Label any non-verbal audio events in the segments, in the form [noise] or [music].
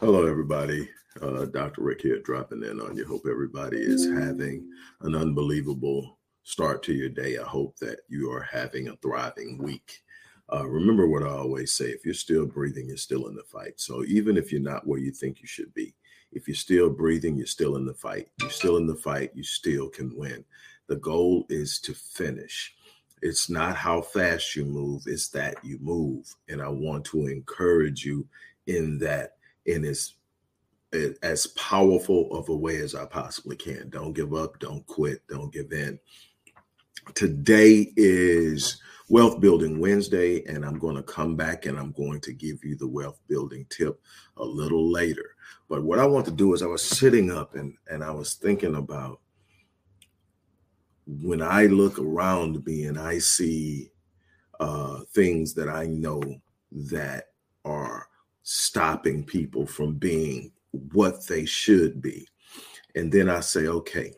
Hello, everybody. Uh, Dr. Rick here, dropping in on you. Hope everybody is having an unbelievable start to your day. I hope that you are having a thriving week. Uh, remember what I always say if you're still breathing, you're still in the fight. So even if you're not where you think you should be, if you're still breathing, you're still in the fight. You're still in the fight, you still can win. The goal is to finish. It's not how fast you move, it's that you move. And I want to encourage you in that in as as powerful of a way as I possibly can. Don't give up, don't quit, don't give in. Today is Wealth Building Wednesday, and I'm going to come back and I'm going to give you the wealth building tip a little later. But what I want to do is I was sitting up and, and I was thinking about when I look around me and I see uh, things that I know that are stopping people from being what they should be. And then I say, okay,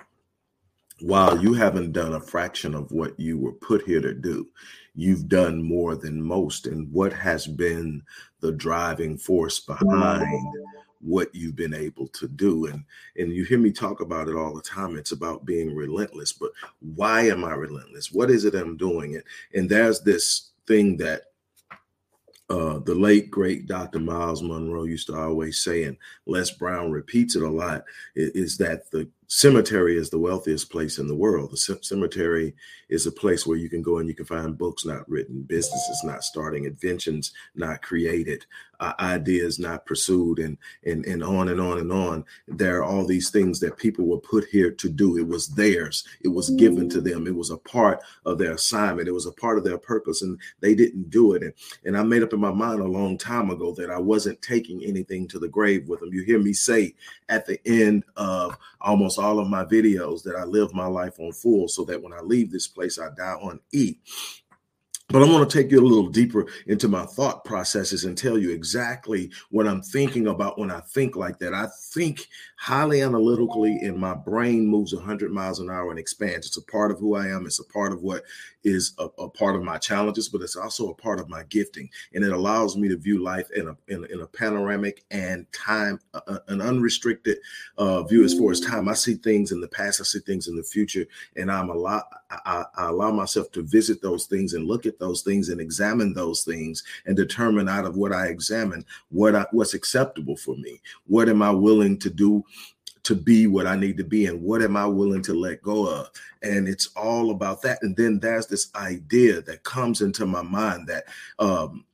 while you haven't done a fraction of what you were put here to do, you've done more than most. And what has been the driving force behind what you've been able to do? And and you hear me talk about it all the time. It's about being relentless. But why am I relentless? What is it I'm doing? And and there's this thing that uh, the late great Dr. Myles Munroe used to always say, and Les Brown repeats it a lot, is that the cemetery is the wealthiest place in the world. The c- cemetery is a place where you can go and you can find books not written, businesses not starting, inventions not created, uh, ideas not pursued, and and and on and on and on. There are all these things that people were put here to do. It was theirs. It was given to them. It was a part of their assignment. It was a part of their purpose, and they didn't do it. And and I made up in my mind a long time ago that I wasn't taking anything to the grave with them. You hear me say at the end of almost all of my videos that I live my life on full so that when I leave this place, I die on E. But I want to take you a little deeper into my thought processes and tell you exactly what I'm thinking about when I think like that. I think highly analytically, and my brain moves 100 miles an hour and expands. It's a part of who I am. It's a part of what is a, a part of my challenges, but it's also a part of my gifting. And it allows me to view life in a, in in a panoramic and time, uh, an unrestricted uh, view as far as time. I see things in the past, I see things in the future, and I'm a lot, I, I allow myself to visit those things and look at those things and examine those things and determine out of what I examine what I, what's acceptable for me. What am I willing to do to be what I need to be and what am I willing to let go of? And it's all about that. And then there's this idea that comes into my mind that um,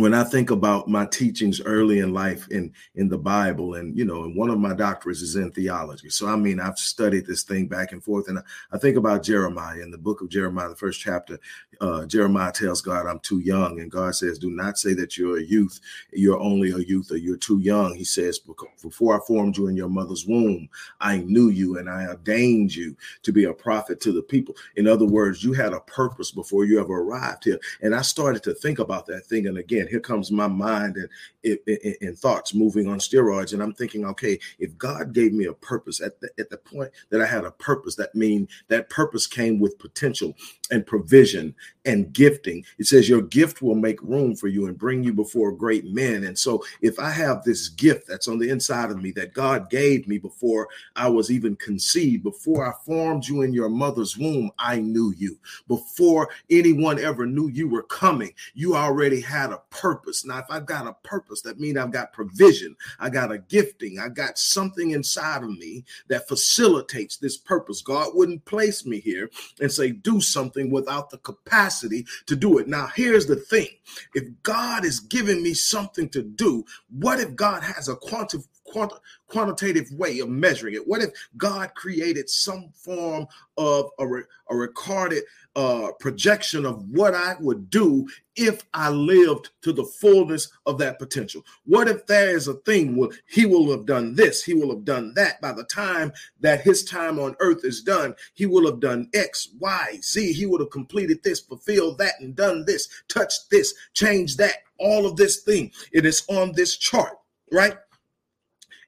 when I think about my teachings early in life in in the Bible, and you know, and one of my doctorates is in theology. So I mean, I've studied this thing back and forth, and I, I think about Jeremiah in the book of Jeremiah, the first chapter. Uh, Jeremiah tells God, "I'm too young," and God says, "Do not say that you're a youth. You're only a youth, or you're too young." He says, "Before I formed you in your mother's womb, I knew you, and I ordained you to be a prophet to the people." In other words, you had a purpose before you ever arrived here. And I started to think about that thing, and again here comes my mind and, and, and thoughts moving on steroids. And I'm thinking, okay, if God gave me a purpose at the, at the point that I had a purpose, that mean that purpose came with potential and provision and gifting. It says your gift will make room for you and bring you before great men. And so if I have this gift that's on the inside of me that God gave me before I was even conceived, before I formed you in your mother's womb, I knew you. Before anyone ever knew you were coming, you already had a purpose. Now, if I've got a purpose, that means I've got provision, I got a gifting, I got something inside of me that facilitates this purpose. God wouldn't place me here and say, do something without the capacity to do it. Now, here's the thing if God is giving me something to do, what if God has a quantum quant- quantitative way of measuring it? What if God created some form of a, re- a recorded uh, projection of what I would do if I lived to the fullness of that potential? What if there is a thing where he will have done this, he will have done that by the time that his time on earth is done? He will have done X, Y, Z. He would have completed this, fulfilled that, and done this, touched this, changed that, all of this thing. It is on this chart, right?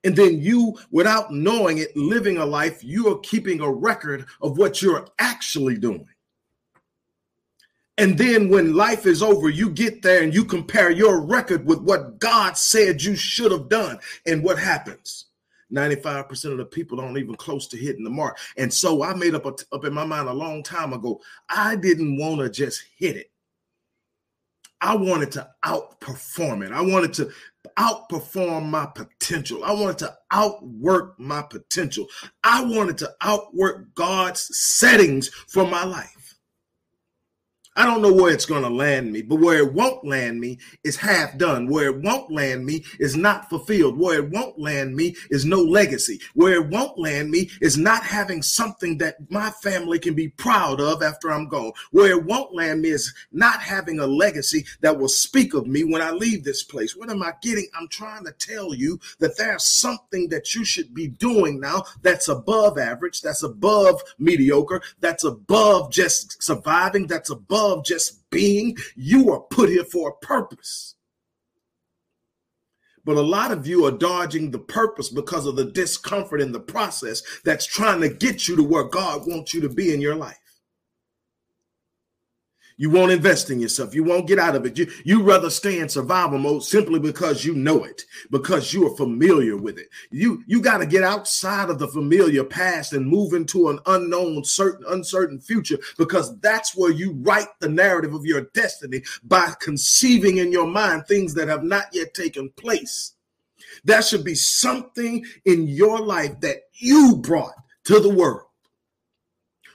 And then you, without knowing it, living a life, you are keeping a record of what you're actually doing. And then when life is over, you get there and you compare your record with what God said you should have done. And what happens? 95% of the people aren't even close to hitting the mark. And so I made up a, up in my mind a long time ago. I didn't want to just hit it. I wanted to outperform it. I wanted to outperform my potential. I wanted to outwork my potential. I wanted to outwork God's settings for my life. I don't know where it's going to land me, but where it won't land me is half done. Where it won't land me is not fulfilled. Where it won't land me is no legacy. Where it won't land me is not having something that my family can be proud of after I'm gone. Where it won't land me is not having a legacy that will speak of me when I leave this place. What am I getting? I'm trying to tell you that there's something that you should be doing now that's above average, that's above mediocre, that's above just surviving, that's above above just being. You are put here for a purpose. But a lot of you are dodging the purpose because of the discomfort in the process that's trying to get you to where God wants you to be in your life. You won't invest in yourself. You won't get out of it. You you rather stay in survival mode simply because you know it, because you are familiar with it. You you got to get outside of the familiar past and move into an unknown, certain, uncertain future, because that's where you write the narrative of your destiny by conceiving in your mind things that have not yet taken place. There should be something in your life that you brought to the world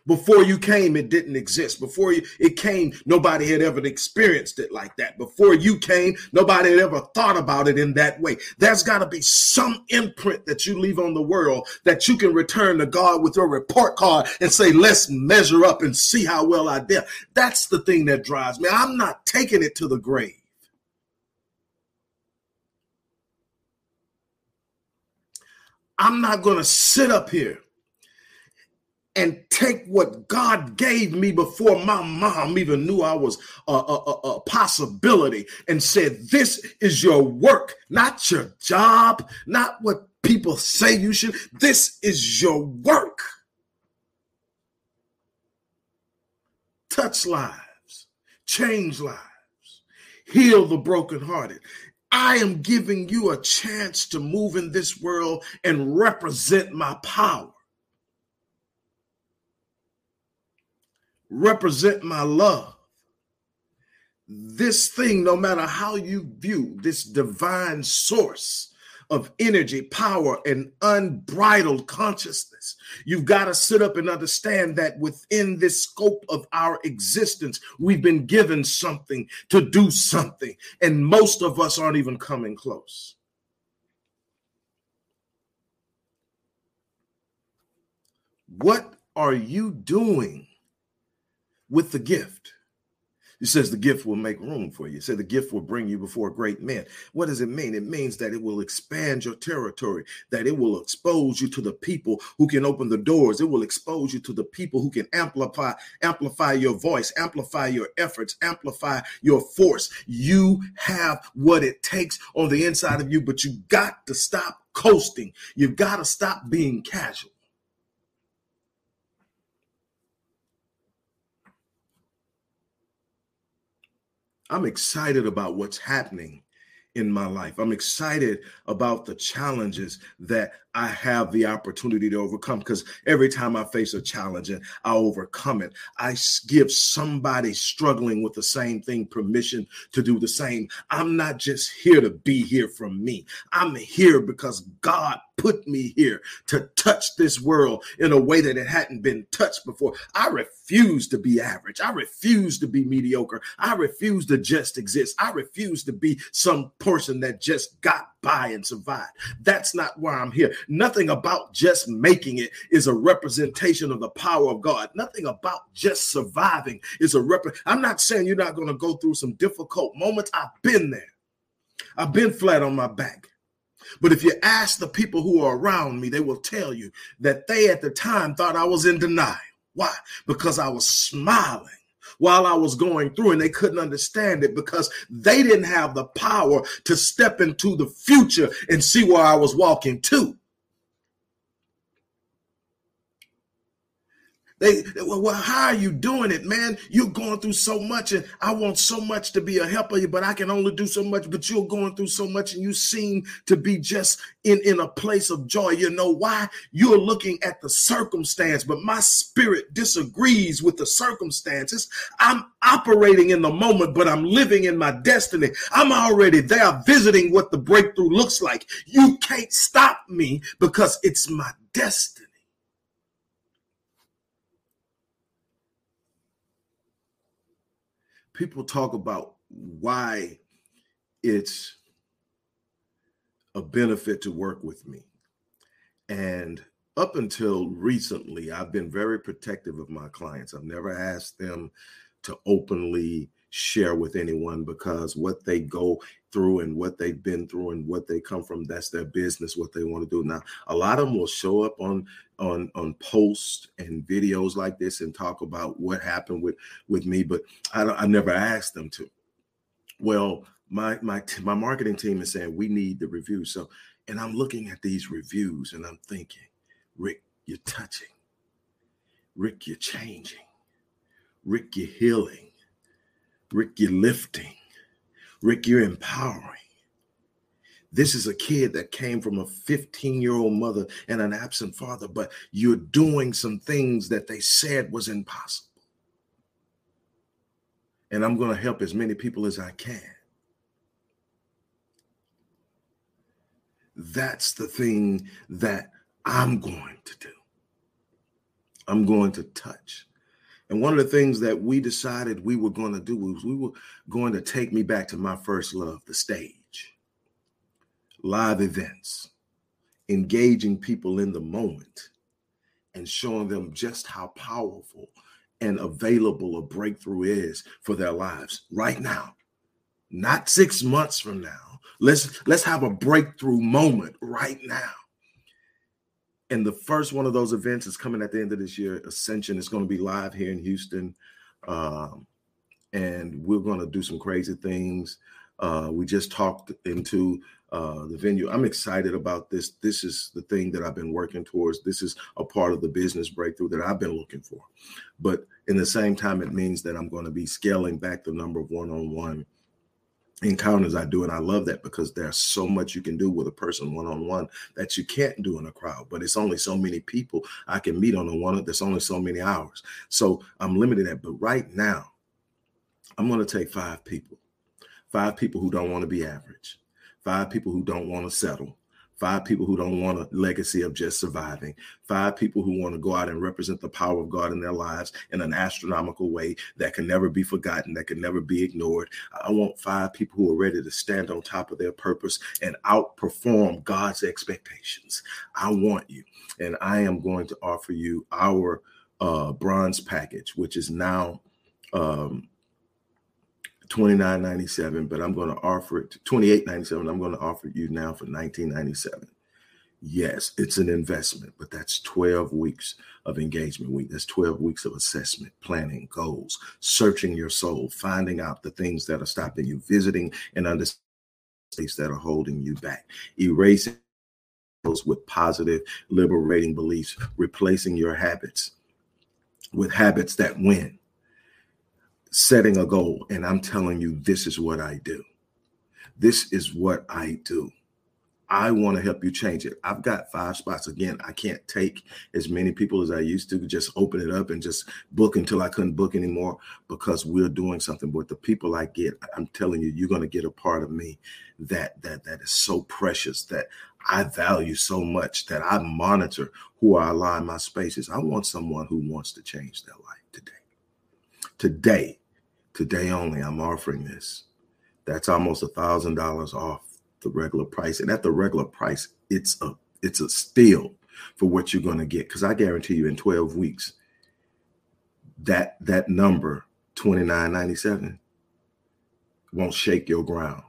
before you came, it didn't exist. Before you, it came, nobody had ever experienced it like that. Before you came, nobody had ever thought about it in that way. There's got to be some imprint that you leave on the world that you can return to God with your report card and say, let's measure up and see how well I did. That's the thing that drives me. I'm not taking it to the grave. I'm not going to sit up here and take what God gave me before my mom even knew I was a, a, a, possibility and said, This is your work, not your job, not what people say you should. This is your work. Touch lives, change lives, heal the brokenhearted. I am giving you a chance to move in this world and represent my power. Represent my love. This thing, no matter how you view this divine source of energy, power, and unbridled consciousness, you've got to sit up and understand that within this scope of our existence, we've been given something to do something, and most of us aren't even coming close. What are you doing with the gift. He says the gift will make room for you. Said the gift will bring you before great men. What does it mean? It means that it will expand your territory, that it will expose you to the people who can open the doors. It will expose you to the people who can amplify, amplify your voice, amplify your efforts, amplify your force. You have what it takes on the inside of you, but you got to stop coasting. You've got to stop being casual. I'm excited about what's happening in my life. I'm excited about the challenges that I have the opportunity to overcome because every time I face a challenge and I overcome it, I give somebody struggling with the same thing permission to do the same. I'm not just here to be here from me, I'm here because God put me here to touch this world in a way that it hadn't been touched before. I refuse to be average. I refuse to be mediocre. I refuse to just exist. I refuse to be some person that just got by and survive. That's not why I'm here. Nothing about just making it is a representation of the power of God. Nothing about just surviving is a rep. I'm not saying you're not going to go through some difficult moments. I've been there. I've been flat on my back. But if you ask the people who are around me, they will tell you that they at the time thought I was in denial. Why? Because I was smiling while I was going through and they couldn't understand it because they didn't have the power to step into the future and see where I was walking to. They, well, how are you doing it, man? You're going through so much, and I want so much to be a helper, but I can only do so much. But you're going through so much, and you seem to be just in, in a place of joy. You know why? You're looking at the circumstance, but my spirit disagrees with the circumstances. I'm operating in the moment, but I'm living in my destiny. I'm already there visiting what the breakthrough looks like. You can't stop me because it's my destiny. People talk about why it's a benefit to work with me. And up until recently, I've been very protective of my clients. I've never asked them to openly share with anyone because what they go through and what they've been through and what they come from that's their business what they want to do. Now a lot of them will show up on on on posts and videos like this and talk about what happened with with me but i i never asked them to. Well my my my marketing team is saying we need the review so and i'm looking at these reviews and i'm thinking rick you're touching. Rick you're changing. Rick you're healing. Rick, you're lifting. Rick, you're empowering. This is a kid that came from a 15 year old mother and an absent father, but you're doing some things that they said was impossible. And I'm going to help as many people as I can. That's the thing that I'm going to do. I'm going to touch. And one of the things that we decided we were going to do was we were going to take me back to my first love, the stage, live events, engaging people in the moment, and showing them just how powerful and available a breakthrough is for their lives right now, not six months from now. Let's let's have a breakthrough moment right now and the first one of those events is coming at the end of this year. Ascension is going to be live here in Houston, um, and we're going to do some crazy things. Uh, we just talked into uh, the venue. I'm excited about this. This is the thing that I've been working towards. This is a part of the business breakthrough that I've been looking for. But in the same time, it means that I'm going to be scaling back the number of one-on-one encounters I do. And I love that because there's so much you can do with a person one on one that you can't do in a crowd. But it's only so many people I can meet on a one. There's only so many hours. So I'm limited at. But right now, I'm going to take five people, five people who don't want to be average, five people who don't want to settle, five people who don't want a legacy of just surviving, five people who want to go out and represent the power of God in their lives in an astronomical way that can never be forgotten, that can never be ignored. I want five people who are ready to stand on top of their purpose and outperform God's expectations. I want you, and I am going to offer you our uh, bronze package, which is now. Um, 29.97 but i'm going to offer it 28.97 i'm going to offer you now for 19.97 yes it's an investment but that's 12 weeks of engagement week. That's 12 weeks of assessment planning goals searching your soul finding out the things that are stopping you visiting and understanding that are holding you back erasing those with positive liberating beliefs replacing your habits with habits that win setting a goal and I'm telling you, this is what I do. This is what I do. I want to help you change it. I've got five spots. Again, I can't take as many people as I used to, just open it up and just book until I couldn't book anymore because we're doing something. But the people I get, I'm telling you, you're going to get a part of me that that that is so precious that I value so much that I monitor who I align my spaces. I want someone who wants to change their life today. Today, only, I'm offering this. That's almost a thousand dollars off the regular price. And at the regular price, it's a it's a steal for what you're going to get. Because I guarantee you, in 12 weeks, that that number 29.97 won't shake your ground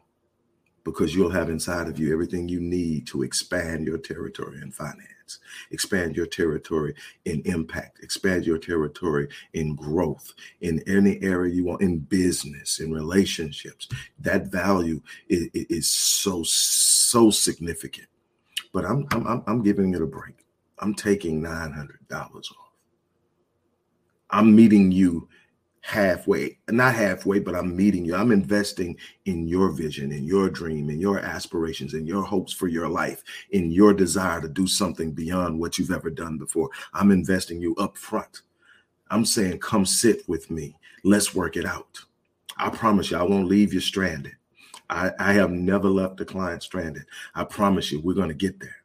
because you'll have inside of you everything you need to expand your territory in finance, expand your territory in impact, expand your territory in growth, in any area you want, in business, in relationships. That value is, is so, so significant. But I'm, I'm, I'm giving it a break. I'm taking $900 off. I'm meeting you halfway, not halfway, but I'm meeting you. I'm investing in your vision, in your dream, in your aspirations, in your hopes for your life, in your desire to do something beyond what you've ever done before. I'm investing you up front. I'm saying, come sit with me. Let's work it out. I promise you, I won't leave you stranded. I, I have never left a client stranded. I promise you, we're going to get there.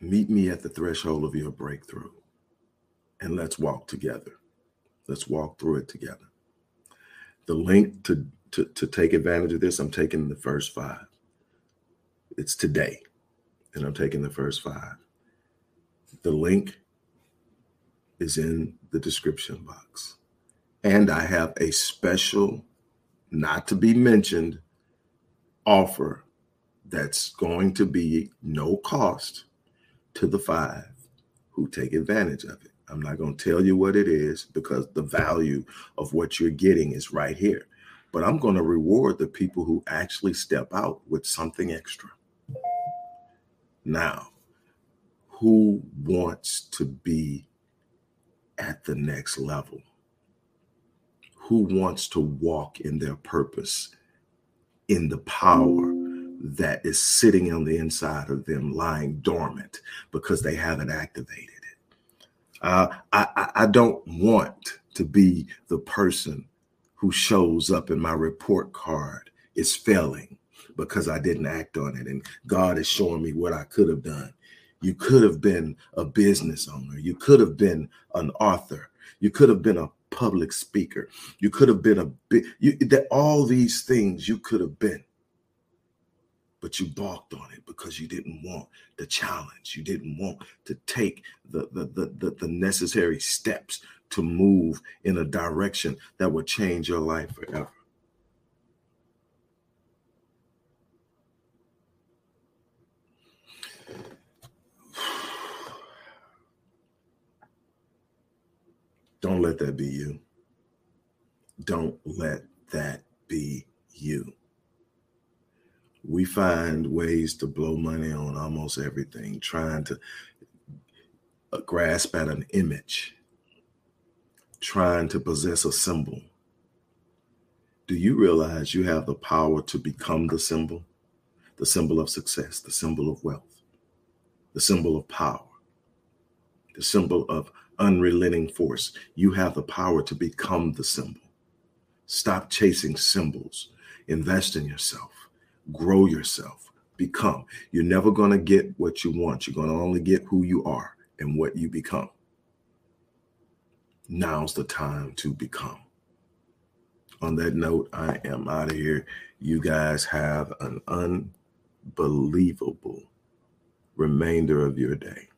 Meet me at the threshold of your breakthrough and let's walk together. Let's walk through it together. The link to, to, to take advantage of this, I'm taking the first five. It's today, and I'm taking the first five. The link is in the description box. And I have a special, not to be mentioned, offer that's going to be no cost to the five who take advantage of it. I'm not going to tell you what it is because the value of what you're getting is right here. But I'm going to reward the people who actually step out with something extra. Now, who wants to be at the next level? Who wants to walk in their purpose, in the power that is sitting on the inside of them, lying dormant because they haven't activated it. Uh, I, I don't want to be the person who shows up in my report card is failing because I didn't act on it. And God is showing me what I could have done. You could have been a business owner. You could have been an author. You could have been a public speaker. You could have been a big, all these things you could have been but you balked on it because you didn't want the challenge. You didn't want to take the, the, the, the, necessary steps to move in a direction that would change your life forever. [sighs] Don't let that be you. Don't let that be you we find ways to blow money on almost everything, trying to uh, grasp at an image, trying to possess a symbol. Do you realize you have the power to become the symbol? The symbol of success, the symbol of wealth, the symbol of power, the symbol of unrelenting force. You have the power to become the symbol. Stop chasing symbols. Invest in yourself grow yourself, become. You're never going to get what you want. You're going to only get who you are and what you become. Now's the time to become. On that note, I am out of here. You guys have an unbelievable remainder of your day.